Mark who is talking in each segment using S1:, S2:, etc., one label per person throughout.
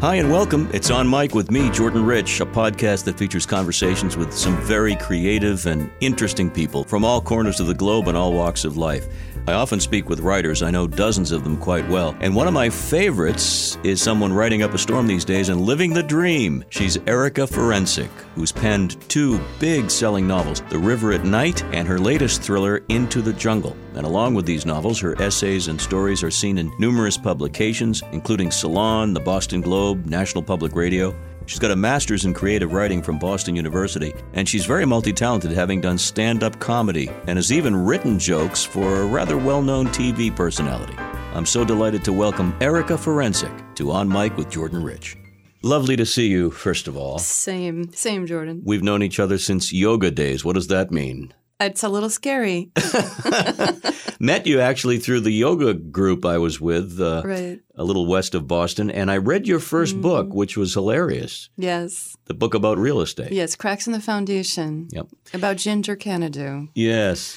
S1: Hi and welcome. It's On Mic with me, Jordan Rich, a podcast that features conversations with some very creative and interesting people from all corners of the globe and all walks of life. I often speak with writers. I know dozens of them quite well. And one of my favorites is someone writing up a storm these days and living the dream. She's Erica Ferencik, who's penned two big selling novels, The River at Night and her latest thriller, Into the Jungle. And along with these novels, her essays and stories are seen in numerous publications, including Salon, the Boston Globe, National Public Radio. She's got a master's in creative writing from Boston University, and she's very multi talented, having done stand up comedy and has even written jokes for a rather well known TV personality. I'm so delighted to welcome Erica Ferencik to On Mic with Jordan Rich. Lovely to see you, first of all.
S2: Same, same, Jordan.
S1: We've known each other since yoga days. What does that mean?
S2: It's a little scary.
S1: Met you actually through the yoga group I was with, uh,
S2: right.
S1: a little west of Boston, and I read your 1st
S2: Mm-hmm.
S1: book, which was hilarious.
S2: Yes.
S1: The book about real estate.
S2: Yes, Cracks in the Foundation.
S1: Yep.
S2: About Ginger Canadu,
S1: Yes.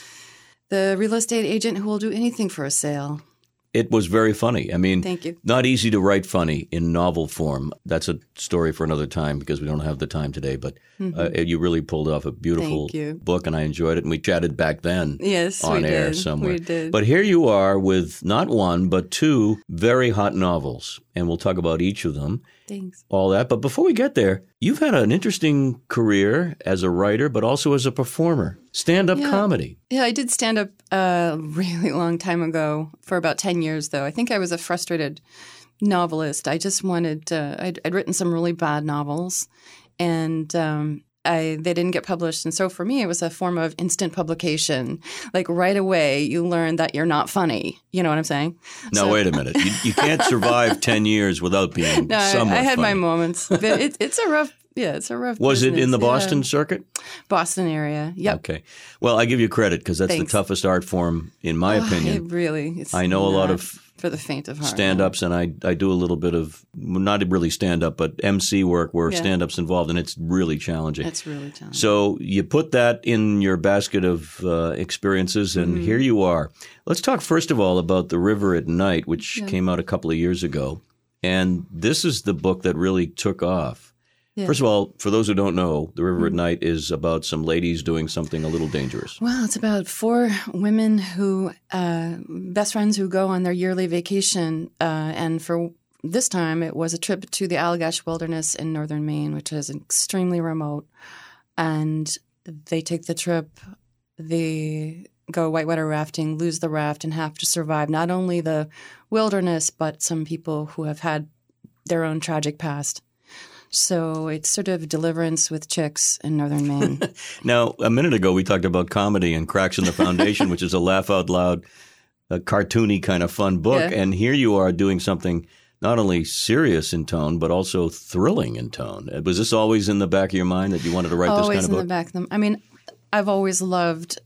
S2: the real estate agent who will do anything for a sale.
S1: It was very funny. I mean,
S2: Thank you.
S1: not easy to write funny in novel form. That's a story for another time because we don't have the time today. But uh, you really pulled off a beautiful
S2: Mm-hmm.
S1: Book, and I enjoyed it. And we chatted back then
S2: Yes,
S1: on
S2: we
S1: air
S2: did.
S1: somewhere.
S2: We did.
S1: But here you are with not one, but two very hot novels. And we'll talk about each of them,
S2: Thanks.
S1: all that. But before we get there, you've had an interesting career as a writer, but also as a performer, stand up
S2: Yeah.
S1: comedy.
S2: Yeah, I did stand up a really long time ago for about 10 years, though. I think I was a frustrated novelist. I just wanted, uh, I'd, I'd written some really bad novels and, um, I, they didn't get published. And so for me, it was a form of instant publication. Like right away, you learn that you're not funny. You know what I'm saying?
S1: Now,
S2: So-
S1: wait a minute. You, you can't survive 10 years without being
S2: No, I,
S1: somewhat
S2: I had my moments. But it, it's a rough, yeah, it's a rough
S1: Was it in
S2: business,
S1: the
S2: yeah.
S1: Boston circuit?
S2: Boston area. Yep.
S1: Okay. Well, I give you credit because that's
S2: Thanks.
S1: the toughest art form, in my
S2: Oh,
S1: opinion.
S2: Really. It's
S1: I know a lot of
S2: for the faint of heart.
S1: stand ups, and I, I do a little bit of, not really stand up, but MC work where
S2: Yeah.
S1: stand up's involved, and it's really challenging.
S2: It's really challenging.
S1: So you put that in your basket of uh, experiences, and
S2: Mm-hmm.
S1: here you are. Let's talk first of all about The River at Night, which came out a couple of years ago. And this is the book that really took off.
S2: Yeah.
S1: First of all, for those who don't know, The River
S2: Mm-hmm.
S1: at Night is about some ladies doing something a little dangerous.
S2: Well, it's about four women who, uh, best friends who go on their yearly vacation. Uh, and for this time, it was a trip to the Allagash Wilderness in northern Maine, which is extremely remote. And they take the trip, they go whitewater rafting, lose the raft, and have to survive not only the wilderness, but some people who have had their own tragic past. So it's sort of deliverance with chicks in northern Maine.
S1: Now, a minute ago, we talked about comedy and Cracks in the Foundation, which is a laugh out loud, a cartoony kind of fun book.
S2: Yeah.
S1: And here you are doing something not only serious in tone, but also thrilling in tone. Uh, Was this always in the back of your mind that you wanted to write
S2: always
S1: this kind of book?
S2: Always in the back of them. I mean, I've always loved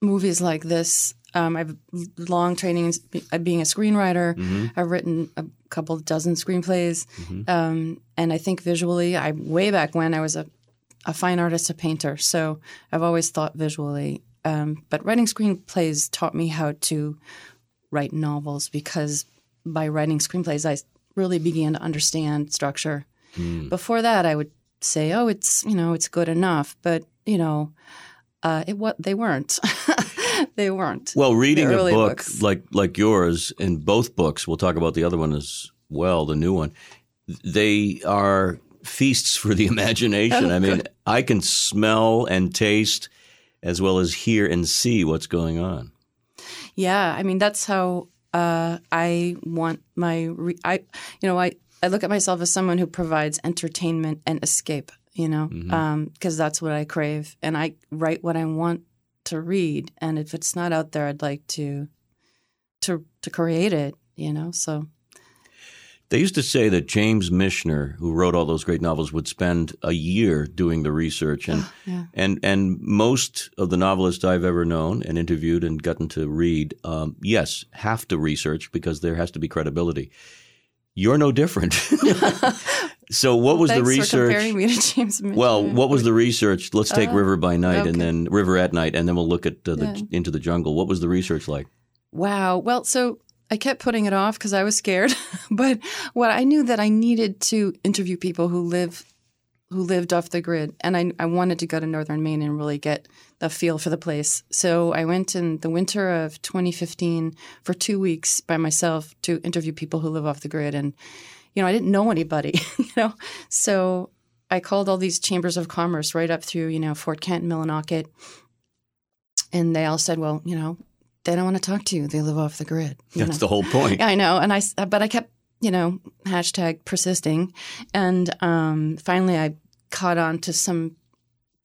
S2: movies like this. Um, I've long training in uh, being a screenwriter.
S1: Mm-hmm.
S2: I've written a couple dozen screenplays, um, and I think visually, I way back when I was a, a fine artist, a painter. So I've always thought visually. Um, but writing screenplays taught me how to write novels because by writing screenplays, I really began to understand structure. Before that, I would say, "Oh, it's you know, it's good enough," but you know, uh, it what they weren't. they weren't.
S1: Well, reading a book
S2: books.
S1: like like yours in both books, we'll talk about the other one as well, the new one. They are feasts for the imagination.
S2: Oh,
S1: I mean, I can smell and taste as well as hear and see what's going on.
S2: Yeah, I mean that's how uh, I want my. Re- I you know I I look at myself as someone who provides entertainment and escape. You know, because that's what I crave, and I write what I want to read, and if it's not out there, I'd like to to to create it. You know, so
S1: They used to say that James Michener, who wrote all those great novels, would spend a year doing the research, and
S2: yeah.
S1: and and most of the novelists I've ever known and interviewed and gotten to read, um, yes, have to research because there has to be credibility. You're no different. so, what was the research?
S2: comparing me to James. Michener.
S1: Well, what was the research? Let's take
S2: Uh,
S1: River by Night and then River at Night, and then we'll look at uh, the
S2: Yeah.
S1: into the jungle. What was the research like?
S2: Wow. Well, so I kept putting it off because I was scared. but what I knew that I needed to interview people who live who lived off the grid, and I, I wanted to go to northern Maine and really get the feel for the place. So I went in the winter of 2015 for two weeks by myself to interview people who live off the grid, and you know I didn't know anybody, you know, so I called all these chambers of commerce right up through you know Fort Kent, Millinocket, and they all said, well, you know, they don't want to talk to you. They live off the grid.
S1: That's
S2: know?
S1: the whole point.
S2: Yeah, I know. And I, but I kept, you know, hashtag persisting. And um, finally I caught on to some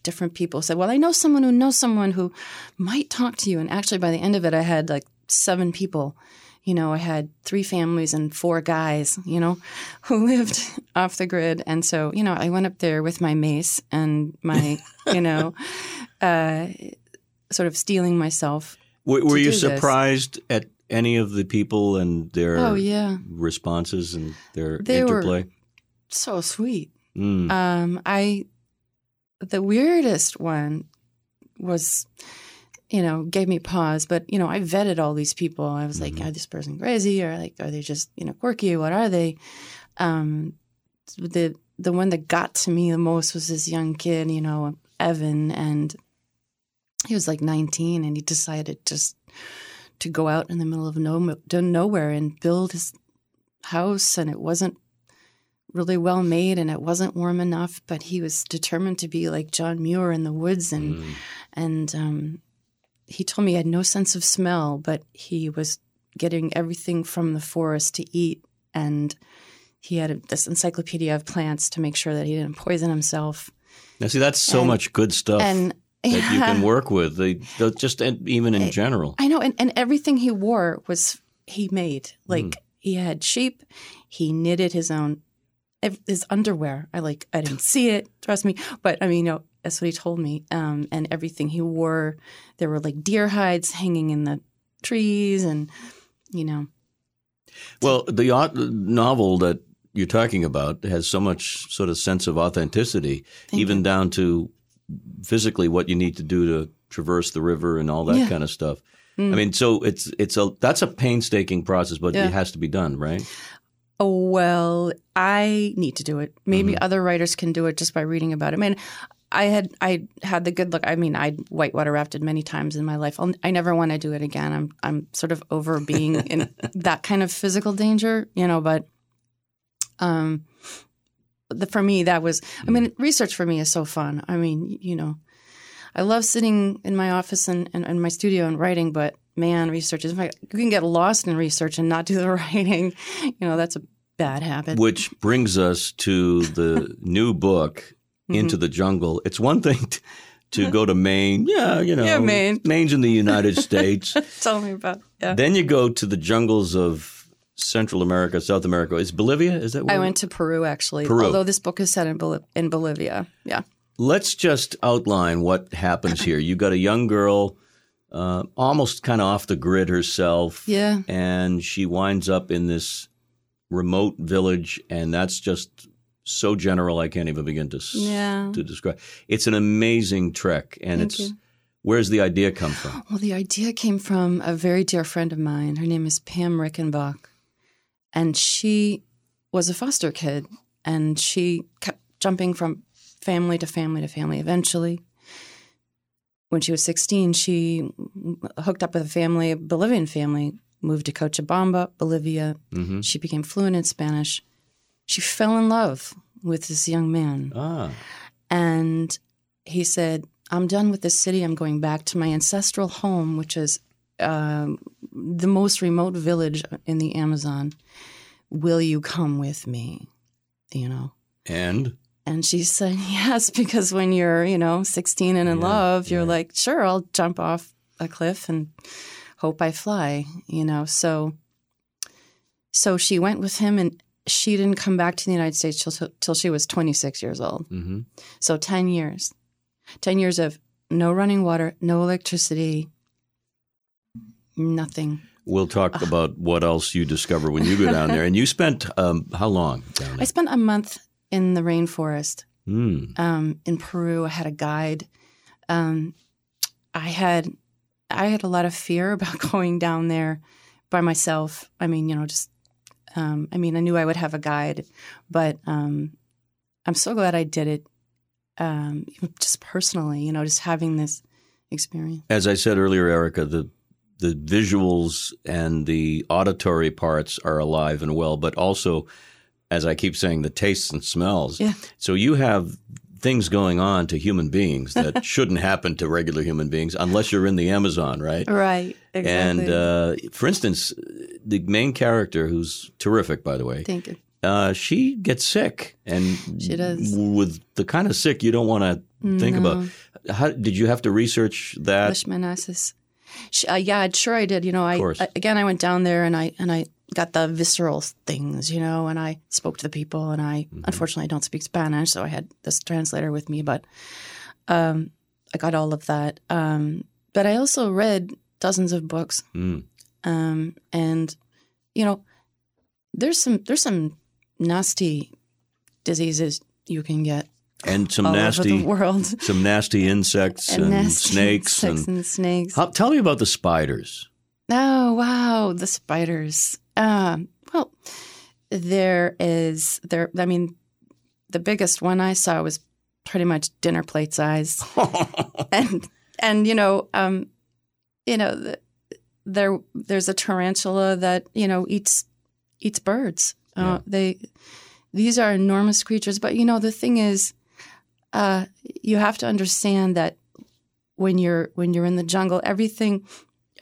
S2: different people said, well, I know someone who knows someone who might talk to you. And actually by the end of it, I had like seven people. You know, I had three families and four guys, you know, who lived off the grid. And so, you know, I went up there with my mace and my, you know, uh, sort of stealing myself
S1: Were, were you
S2: do this.
S1: surprised at any of the people and their
S2: Oh yeah,
S1: responses and their
S2: They
S1: interplay?
S2: so sweet.
S1: Mm.
S2: Um, I the weirdest one was, you know, gave me pause. But you know, I vetted all these people. I was like,
S1: Mhm.
S2: are this person crazy or like, are they just you know quirky? What are they? Um, the the one that got to me the most was this young kid, you know, Evan, and he was like 19, and he decided just to go out in the middle of no, nowhere and build his house, and it wasn't really well made and it wasn't warm enough, but he was determined to be like John Muir in the woods and
S1: Mm.
S2: and um, he told me he had no sense of smell, but he was getting everything from the forest to eat and he had this encyclopedia of plants to make sure that he didn't poison himself.
S1: Now, see, that's so
S2: And-
S1: much good stuff
S2: and
S1: that you can work with. They, just and even in
S2: I-
S1: general.
S2: I know, and, and everything he wore was he made. Hmm. Like he had sheep, he knitted his own his underwear. I like I didn't see it, trust me, but I mean, you know, that's what he told me. Um, and everything he wore, there were like deer hides hanging in the trees, and you know,
S1: Well, the novel that you're talking about has so much sort of sense of authenticity,
S2: Thank
S1: even
S2: you.
S1: down to physically what you need to do to traverse the river and all that
S2: Yeah.
S1: kind of stuff.
S2: Mm.
S1: I mean, so it's it's a that's a painstaking process, but
S2: Yeah.
S1: it has to be done, right?
S2: Oh, well, I need to do it. Maybe
S1: Mhm.
S2: other writers can do it just by reading about it. I mean, I had I had the good luck. I mean, I whitewater rafted many times in my life. I'll, I never want to do it again. I'm I'm sort of over being in that kind of physical danger, you know. But um, the, for me, that was. I mean, research for me is so fun. I mean, you know, I love sitting in my office and and, and my studio and writing, but man, research is. In fact, you can get lost in research and not do the writing. You know, that's a bad habit.
S1: Which brings us to the new book,
S2: Mm-hmm.
S1: Into the Jungle. It's one thing t- to go to Maine. Yeah, you know,
S2: Yeah, Maine.
S1: Maine's in the United States.
S2: Tell me about. Yeah.
S1: then you go to the jungles of Central America, South America. Is Bolivia? Is that where
S2: I went to Peru actually.
S1: Peru.
S2: Although this book is set in, Bol- in Bolivia. Yeah.
S1: Let's just outline what happens here. You got a young girl, uh, almost kind of off the grid herself,
S2: Yeah.
S1: and she winds up in this remote village, and that's just so general I can't even begin to
S2: Yeah.
S1: to describe. It's an amazing trek, and
S2: Thank
S1: it's
S2: you.
S1: where's the idea come from?
S2: Well, the idea came from a very dear friend of mine. Her name is Pam Rickenbach. And she was a foster kid. And she kept jumping from family to family to family. Eventually, when she was 16, she hooked up with a family, a Bolivian family, moved to Cochabamba, Bolivia.
S1: hmm
S2: She became fluent in Spanish. She fell in love with this young man.
S1: Ah,
S2: And he said, I'm done with this city. I'm going back to my ancestral home, which is um, the most remote village in the Amazon. Will you come with me? You know?
S1: and
S2: And she said, yes, because when you're, you know, 16 and in
S1: Yeah,
S2: love, you're
S1: yeah.
S2: like, sure, I'll jump off a cliff and hope I fly, you know? So, so she went with him and she didn't come back to the United States till, till she was 26 years old.
S1: hmm
S2: So 10 years. 10 years of no running water, no electricity, nothing.
S1: we'll talk about what else you discover when you go down there. And you spent um, how long down
S2: I spent a month in the rainforest
S1: Hmm.
S2: um, in Peru. I had a guide. Um, I had I had a lot of fear about going down there by myself. I mean, you know, just um, I mean, I knew I would have a guide, but um, I'm so glad I did it. Um, just personally, you know, just having this experience.
S1: As I said earlier, Erica, the the visuals and the auditory parts are alive and well, but also, as I keep saying, the tastes and smells.
S2: Yeah.
S1: So you have things going on to human beings that shouldn't happen to regular human beings unless you're in the Amazon, right?
S2: Right. Exactly.
S1: And uh, for instance, the main character, who's terrific, by the way,
S2: thank you.
S1: uh, she gets sick, and
S2: She does.
S1: with the kind of sick you don't want to think about. How did you have to research that?
S2: Leishmaniasis. Sh- Uh, yeah, sure I did. You know, I,
S1: course.
S2: I again I went down there and I and I got the visceral things, you know, and I spoke to the people and I
S1: Mm-hmm.
S2: unfortunately don't speak Spanish, so I had this translator with me, but um, I got all of that. Um, but I also read dozens of books,
S1: Mm.
S2: um, and you know, there's some there's some nasty diseases you can get
S1: And some nasty,
S2: world.
S1: some nasty insects and,
S2: nasty
S1: snakes
S2: insects
S1: and.
S2: and snakes.
S1: How, tell me about the spiders.
S2: Oh wow, the spiders. Um, well, there is there. I mean, the biggest one I saw was pretty much dinner plate size, and and you know, um, you know, the, there there's a tarantula that you know eats eats birds. Uh,
S1: Yeah.
S2: They these are enormous creatures, but you know the thing is, uh, you have to understand that when you're when you're in the jungle, everything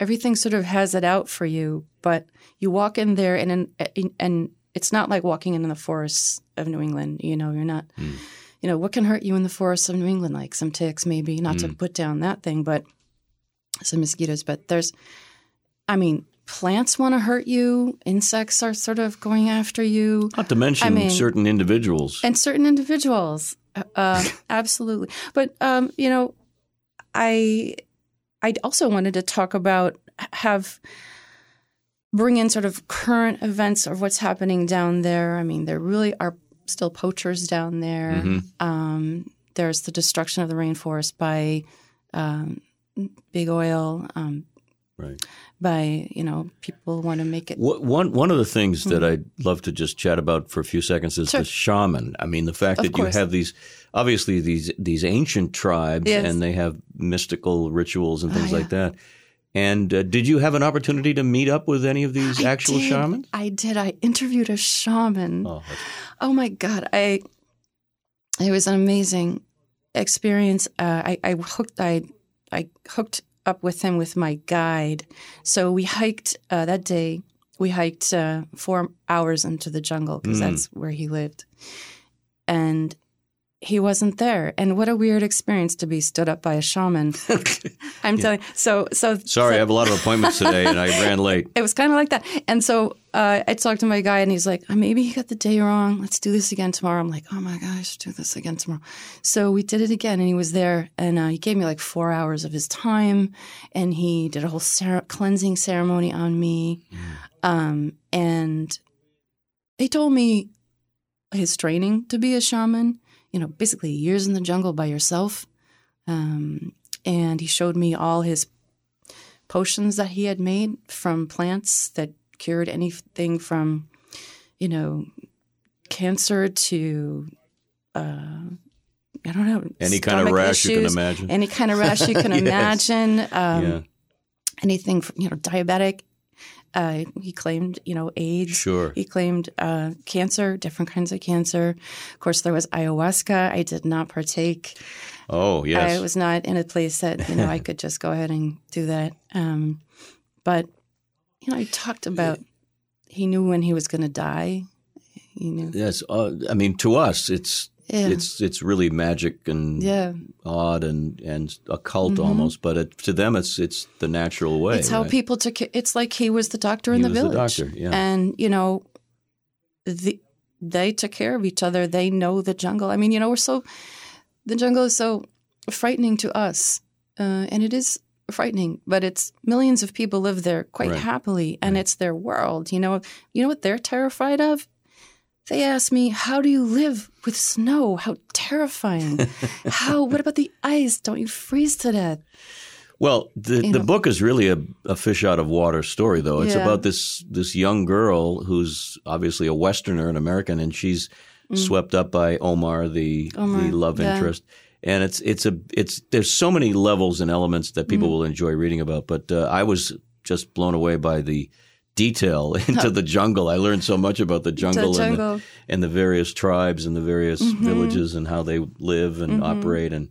S2: everything sort of has it out for you. But you walk in there, and and, and it's not like walking in the forests of New England. You know, you're not.
S1: Mm.
S2: You know what can hurt you in the forests of New England, like some ticks, maybe. Not to put down that thing, but some mosquitoes. But there's, I mean, plants want to hurt you. Insects are sort of going after you
S1: Not to mention
S2: I mean-
S1: certain individuals.
S2: and certain individuals uh, absolutely but um, you know i i also wanted to talk about have bring in sort of current events of what's happening down there i mean there really are still poachers down there
S1: Mhm.
S2: um, there's the destruction of the rainforest by um, big oil um,
S1: Right.
S2: by you know people want to make it
S1: One one of the things that I'd love to just chat about for a few seconds is
S2: Mm-hmm. Sure.
S1: the shaman. I mean, the fact
S2: Of
S1: that you have these obviously these these ancient tribes
S2: Yes.
S1: and they have mystical rituals and things
S2: Oh,
S1: like that. And uh, did you have an opportunity to meet up with any of these
S2: I
S1: actual
S2: did.
S1: shamans?
S2: I did. I interviewed a shaman.
S1: Oh,
S2: Oh my god, I it was an amazing experience. Uh, I, I hooked I I hooked up with him with my guide. So we hiked uh, that day. We hiked uh, four hours into the jungle because
S1: Mm.
S2: that's where he lived, and he wasn't there. And what a weird experience to be stood up by a shaman. I'm telling. So so
S1: Sorry,
S2: so-
S1: I have a lot of appointments today, and I ran late.
S2: it was kind of like that. And so uh, I talked to my guy, and he's like, oh, maybe he got the day wrong. Let's do this again tomorrow. I'm like, oh my gosh, do this again tomorrow. So we did it again, and he was there, and uh, he gave me like four hours of his time, and he did a whole cleansing ceremony on me. Um, and he told me his training to be a shaman, you know, basically years in the jungle by yourself. Um, and he showed me all his potions that he had made from plants that cured anything from, you know, cancer to, uh, I don't know,
S1: Any kind of rash you can imagine.
S2: Any kind of rash you can
S1: Yes.
S2: imagine. Um,
S1: yeah,
S2: Anything, from, you know, diabetic. Uh, he claimed, you know, AIDS.
S1: sure.
S2: He claimed uh, cancer, different kinds of cancer. Of course, there was ayahuasca. I did not partake.
S1: Oh, yes.
S2: I was not in a place that you know I could just go ahead and do that. Um, but you know, he talked about he knew when he was going to die. He knew.
S1: yes. Uh, I mean, to us, it's
S2: Yeah.
S1: it's it's really magic and
S2: yeah.
S1: odd and and occult almost, but it, to them, it's it's the natural way.
S2: Mm-hmm. It's how
S1: right?
S2: people took it. It's like he was the doctor
S1: He
S2: in the
S1: was the
S2: village.
S1: doctor, yeah.
S2: And, you know, the, they took care of each other. They know the jungle. I mean, you know, we're so, the jungle is so frightening to us. Uh, and it is frightening, but it's millions of people live there quite
S1: Right.
S2: happily and it's their world. You know, you know what they're terrified of? They ask me, "How do you live with snow? How terrifying! How? What about the ice? Don't you freeze to death?"
S1: Well, the,
S2: You
S1: the
S2: know.
S1: book is really a, a fish out of water story, though. It's
S2: Yeah.
S1: about this this young girl who's obviously a Westerner, an American, and she's swept up by Omar, the
S2: Mm. Omar,
S1: the love
S2: yeah.
S1: interest. And it's it's a it's there's so many levels and elements that
S2: Mm.
S1: people will enjoy reading about. But uh, I was just blown away by the detail into the jungle. I learned so much about the jungle,
S2: the
S1: And, the, and the various tribes and the various
S2: Mm-hmm.
S1: villages and how they live and operate. And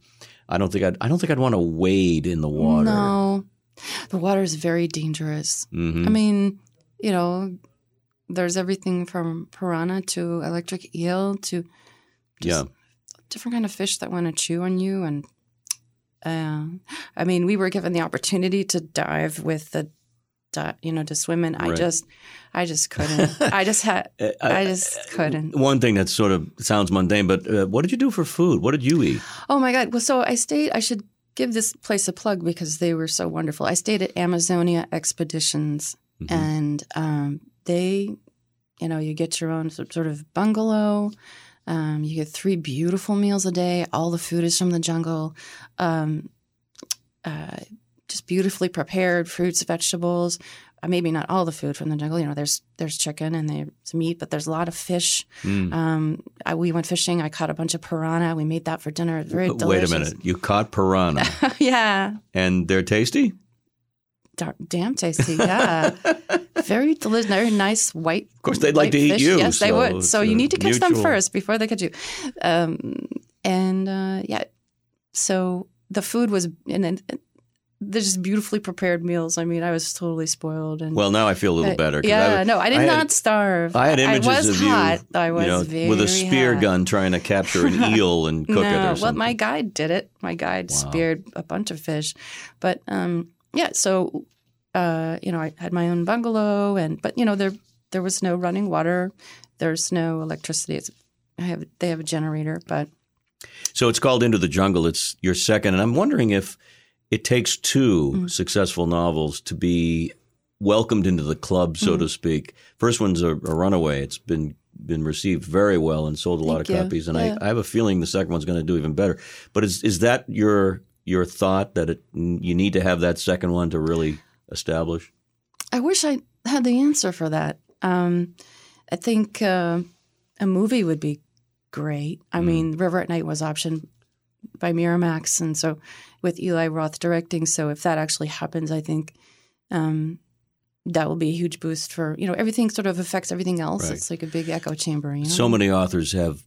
S1: I don't think I'd I don't think I'd want to wade in the water.
S2: No, the water is very dangerous.
S1: Mhm.
S2: I mean, you know, there's everything from piranha to electric eel to
S1: yeah.
S2: different kind of fish that want to chew on you. And uh, I mean, we were given the opportunity to dive with the, you know, to swim, and I
S1: Right.
S2: just, I just couldn't. I just had, I just couldn't.
S1: One thing that sort of sounds mundane, but uh, what did you do for food? What did you eat?
S2: Oh my God! Well, so I stayed. I should give this place a plug because they were so wonderful. I stayed at Amazonia Expeditions,
S1: Mm-hmm.
S2: and um, they, you know, you get your own sort of bungalow. Um, you get three beautiful meals a day. All the food is from the jungle. Um, uh, just beautifully prepared fruits, vegetables. Uh, maybe not all the food from the jungle. You know, there's there's chicken and there's meat, but there's a lot of fish.
S1: Mm.
S2: Um, I, we went fishing. I caught a bunch of piranha. We made that for dinner. Very
S1: Wait a minute. You caught piranha,
S2: yeah,
S1: and they're tasty.
S2: Dar- damn tasty. Yeah, very delicious. Very nice white. Of
S1: course, they'd like to eat you,
S2: Yes, they would. So you need to catch them first before they catch you. Um, and uh, yeah, so the food was and then they're just beautifully prepared meals. I mean, I was totally spoiled. And
S1: Well, now I feel a little better.
S2: Yeah,
S1: I,
S2: no, I did
S1: I
S2: not
S1: had-
S2: starve.
S1: I had images
S2: I was
S1: of
S2: hot.
S1: you,
S2: I was
S1: you know, with a spear
S2: hot.
S1: gun trying to capture an eel and cook it or
S2: no,
S1: something.
S2: well, my guide did it. My guide
S1: Wow.
S2: speared a bunch of fish, but um, yeah. So, uh, you know, I had my own bungalow, and but you know, there there was no running water. There's no electricity. It's, I have they have a generator, but
S1: So it's called Into the Jungle. It's your second, and I'm wondering if it takes two
S2: Mm.
S1: successful novels to be welcomed into the club,
S2: Mm.
S1: so to speak. First one's a, a runaway. It's been been received very well and sold a lot of
S2: you.
S1: copies, and
S2: Yeah.
S1: I, I have a feeling the second one's going to do even better. But is is that your your thought that it, you need to have that second one to really establish?
S2: I wish I had the answer for that. Um, I think uh, a movie would be great. I
S1: Mm.
S2: mean, River at Night was optioned by Miramax, and so with Eli Roth directing. So if that actually happens, I think um, that will be a huge boost for you know everything. Sort of affects everything else.
S1: Right.
S2: It's like a big echo chamber. You know?
S1: So many authors have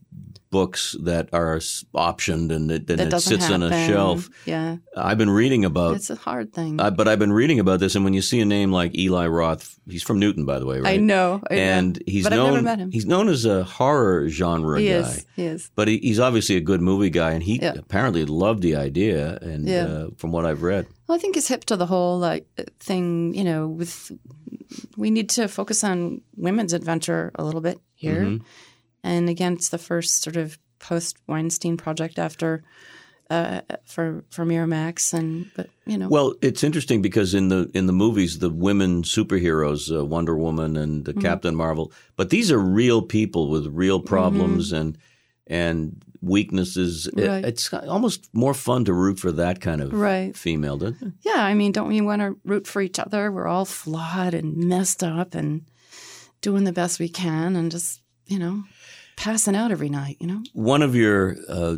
S1: books that are optioned and it, and it sits on a shelf.
S2: Yeah,
S1: I've been reading about
S2: it's a hard thing.
S1: Uh, but I've been reading about this, and when you see a name like Eli Roth, he's from Newton, by the way, right?
S2: I know, I know.
S1: And he's
S2: But I've
S1: known
S2: never met him.
S1: he's known as a horror genre
S2: he
S1: guy,
S2: is. He is.
S1: but he, he's obviously a good movie guy, and he
S2: Yeah.
S1: apparently loved the idea. And
S2: Yeah.
S1: uh, from what I've read,
S2: Well, I think it's hip to the whole like thing. You know, with we need to focus on women's adventure a little bit here.
S1: Mhm.
S2: And again, it's the first sort of post Weinstein project after uh, for for Miramax, and but you know,
S1: well, it's interesting because in the in the movies, the women superheroes, uh, Wonder Woman and
S2: Mm-hmm.
S1: Captain Marvel, but these are real people with real problems and and weaknesses. It-
S2: Mm-hmm.
S1: It's almost more fun to root for that kind of
S2: right?
S1: female, doesn't it?
S2: Yeah, I mean, don't we want to root for each other? We're all flawed and messed up, and doing the best we can, and just you know, passing out every night. You know,
S1: one of your uh,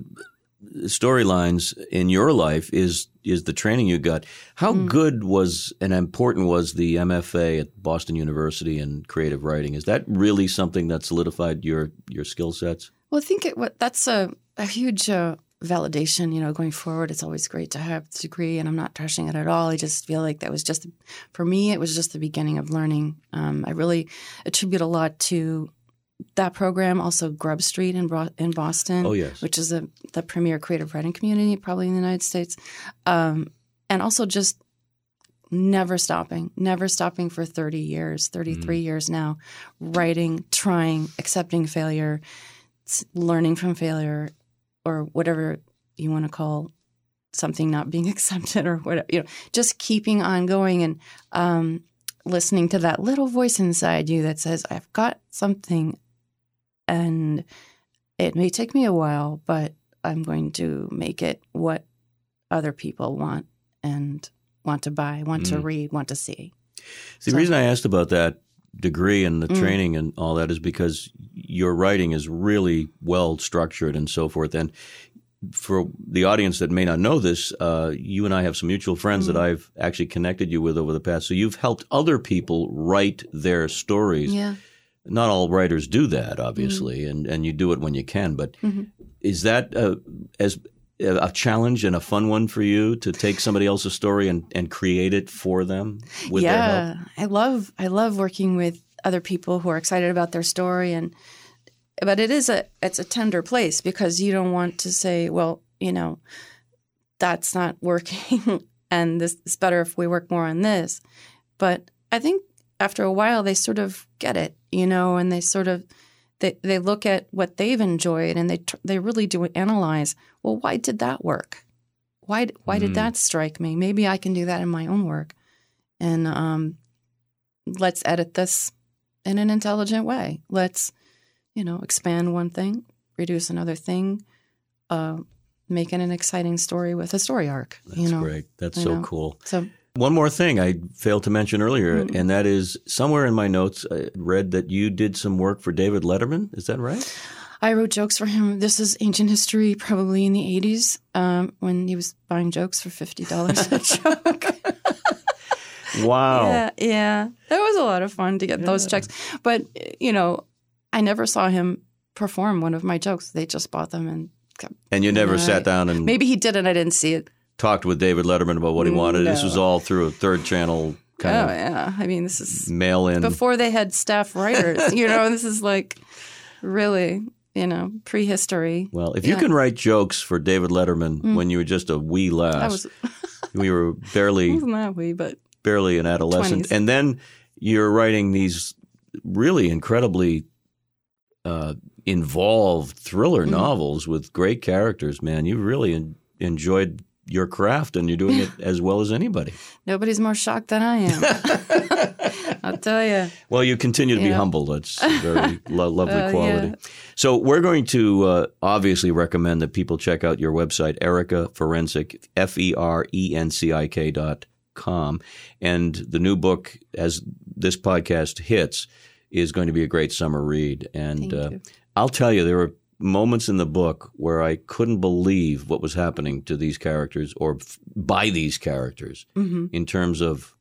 S1: storylines in your life is is the training you got. How
S2: Hmm.
S1: good was and important was the MFA at Boston University in creative writing? Is that really something that solidified your your skill sets?
S2: Well, I think it, what that's a, a huge uh, validation. You know, going forward, it's always great to have the degree, and I'm not trashing it at all. I just feel like that was just for me. It was just the beginning of learning. Um, I really attribute a lot to that program. Also, Grub Street in Bro- in Boston,
S1: Oh yes,
S2: which is a, the premier creative writing community probably in the United States, um, and also just never stopping, never stopping for 30 years, 33 years now, writing, trying, accepting failure, learning from failure, or whatever you want to call something not being accepted or whatever, you know, just keeping on going and um, listening to that little voice inside you that says, I've got something and it may take me a while, but I'm going to make it what other people want. And want to buy, want
S1: Mm.
S2: to read, want to see.
S1: The
S2: So-
S1: reason I asked about that degree and the
S2: Mm.
S1: training and all that is because your writing is really well structured and so forth. And for the audience that may not know this, uh, you and I have some mutual friends
S2: Mm.
S1: that I've actually connected you with over the past. So you've helped other people write their stories.
S2: Yeah.
S1: Not all writers do that, obviously, and, and you do it when you can. But
S2: Mhm.
S1: is that uh, as a challenge and a fun one for you to take somebody else's story and, and create it for them with their help?
S2: yeah, I love I love working with other people who are excited about their story and but it is a it's a tender place because you don't want to say, well, you know, that's not working and this is better if we work more on this. But I think after a while they sort of get it, you know, and they sort of they, they look at what they've enjoyed and they tr- they really do analyze. Well, why did that work? Why why
S1: Mm.
S2: did that strike me? Maybe I can do that in my own work, and um, let's edit this in an intelligent way. Let's you know expand one thing, reduce another thing, uh, make it an exciting story with a story arc.
S1: That's
S2: you know,
S1: great. That's
S2: I
S1: so
S2: know.
S1: cool.
S2: so
S1: One more thing I failed to mention earlier,
S2: Mm.
S1: and that is somewhere in my notes, I read that you did some work for David Letterman. Is that right?
S2: I wrote jokes for him. This is ancient history, probably in the 80s, um, when he was buying jokes for $50 a joke.
S1: Wow.
S2: Yeah, yeah. That was a lot of fun to get those checks. But, you know, I never saw him perform one of my jokes. They just bought them and
S1: And you never
S2: Right.
S1: sat down and
S2: maybe he did and I didn't see it.
S1: Talked with David Letterman about what he wanted. This was all through a third channel kind
S2: oh,
S1: of
S2: yeah. I mean, this is
S1: mail in.
S2: before they had staff writers. you know, this is like really, you know, prehistory.
S1: Well, if you can write jokes for David Letterman
S2: Mm.
S1: when you were just a wee lass, we were barely
S2: wasn't that way, but
S1: barely an adolescent,
S2: 20s.
S1: and then you're writing these really incredibly uh, involved thriller
S2: Mhm.
S1: novels with great characters. Man, you really en- enjoyed your craft, and you're doing it as well as anybody.
S2: nobody's more shocked than I am. I'll tell you.
S1: Well, you continue to be humble. That's a very lo- lovely
S2: Uh,
S1: quality.
S2: yeah.
S1: So we're going to uh, obviously recommend that people check out your website, Erica Ferencik, F E R E N C I K dot com, and the new book, as this podcast hits, is going to be a great summer read. And
S2: Thank
S1: uh,
S2: you.
S1: I'll tell you, there were moments in the book where I couldn't believe what was happening to these characters or f- by these characters
S2: hmm
S1: in terms of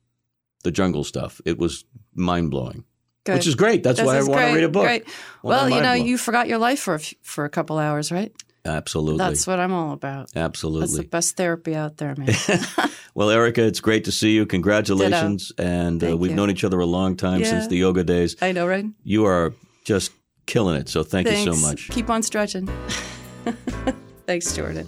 S1: the jungle stuff. It was mind blowing. Which is great. That's
S2: This
S1: why I want to read a book.
S2: great.
S1: Well,
S2: you know, you forgot your life for a, f- for a couple hours, right?
S1: absolutely,
S2: That's what I'm all about. Absolutely. That's the best therapy out there, man.
S1: well, Erica, it's great to see you. Congratulations, and uh, we've
S2: you.
S1: known each other a long time
S2: Yeah.
S1: since the yoga days.
S2: I know, right?
S1: You are just killing it. So thank
S2: Thanks.
S1: you so much.
S2: Keep on stretching. Thanks, Jordan.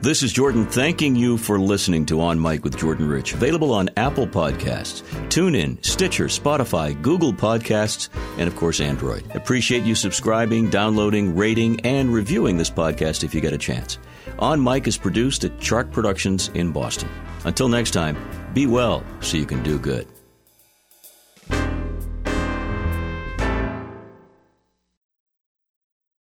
S1: This is Jordan thanking you for listening to On Mic with Jordan Rich. Available on Apple Podcasts, TuneIn, Stitcher, Spotify, Google Podcasts, and of course Android. Appreciate you subscribing, downloading, rating, and reviewing this podcast if you get a chance. On Mic is produced at Chart Productions in Boston. Until next time, be well so you can do good.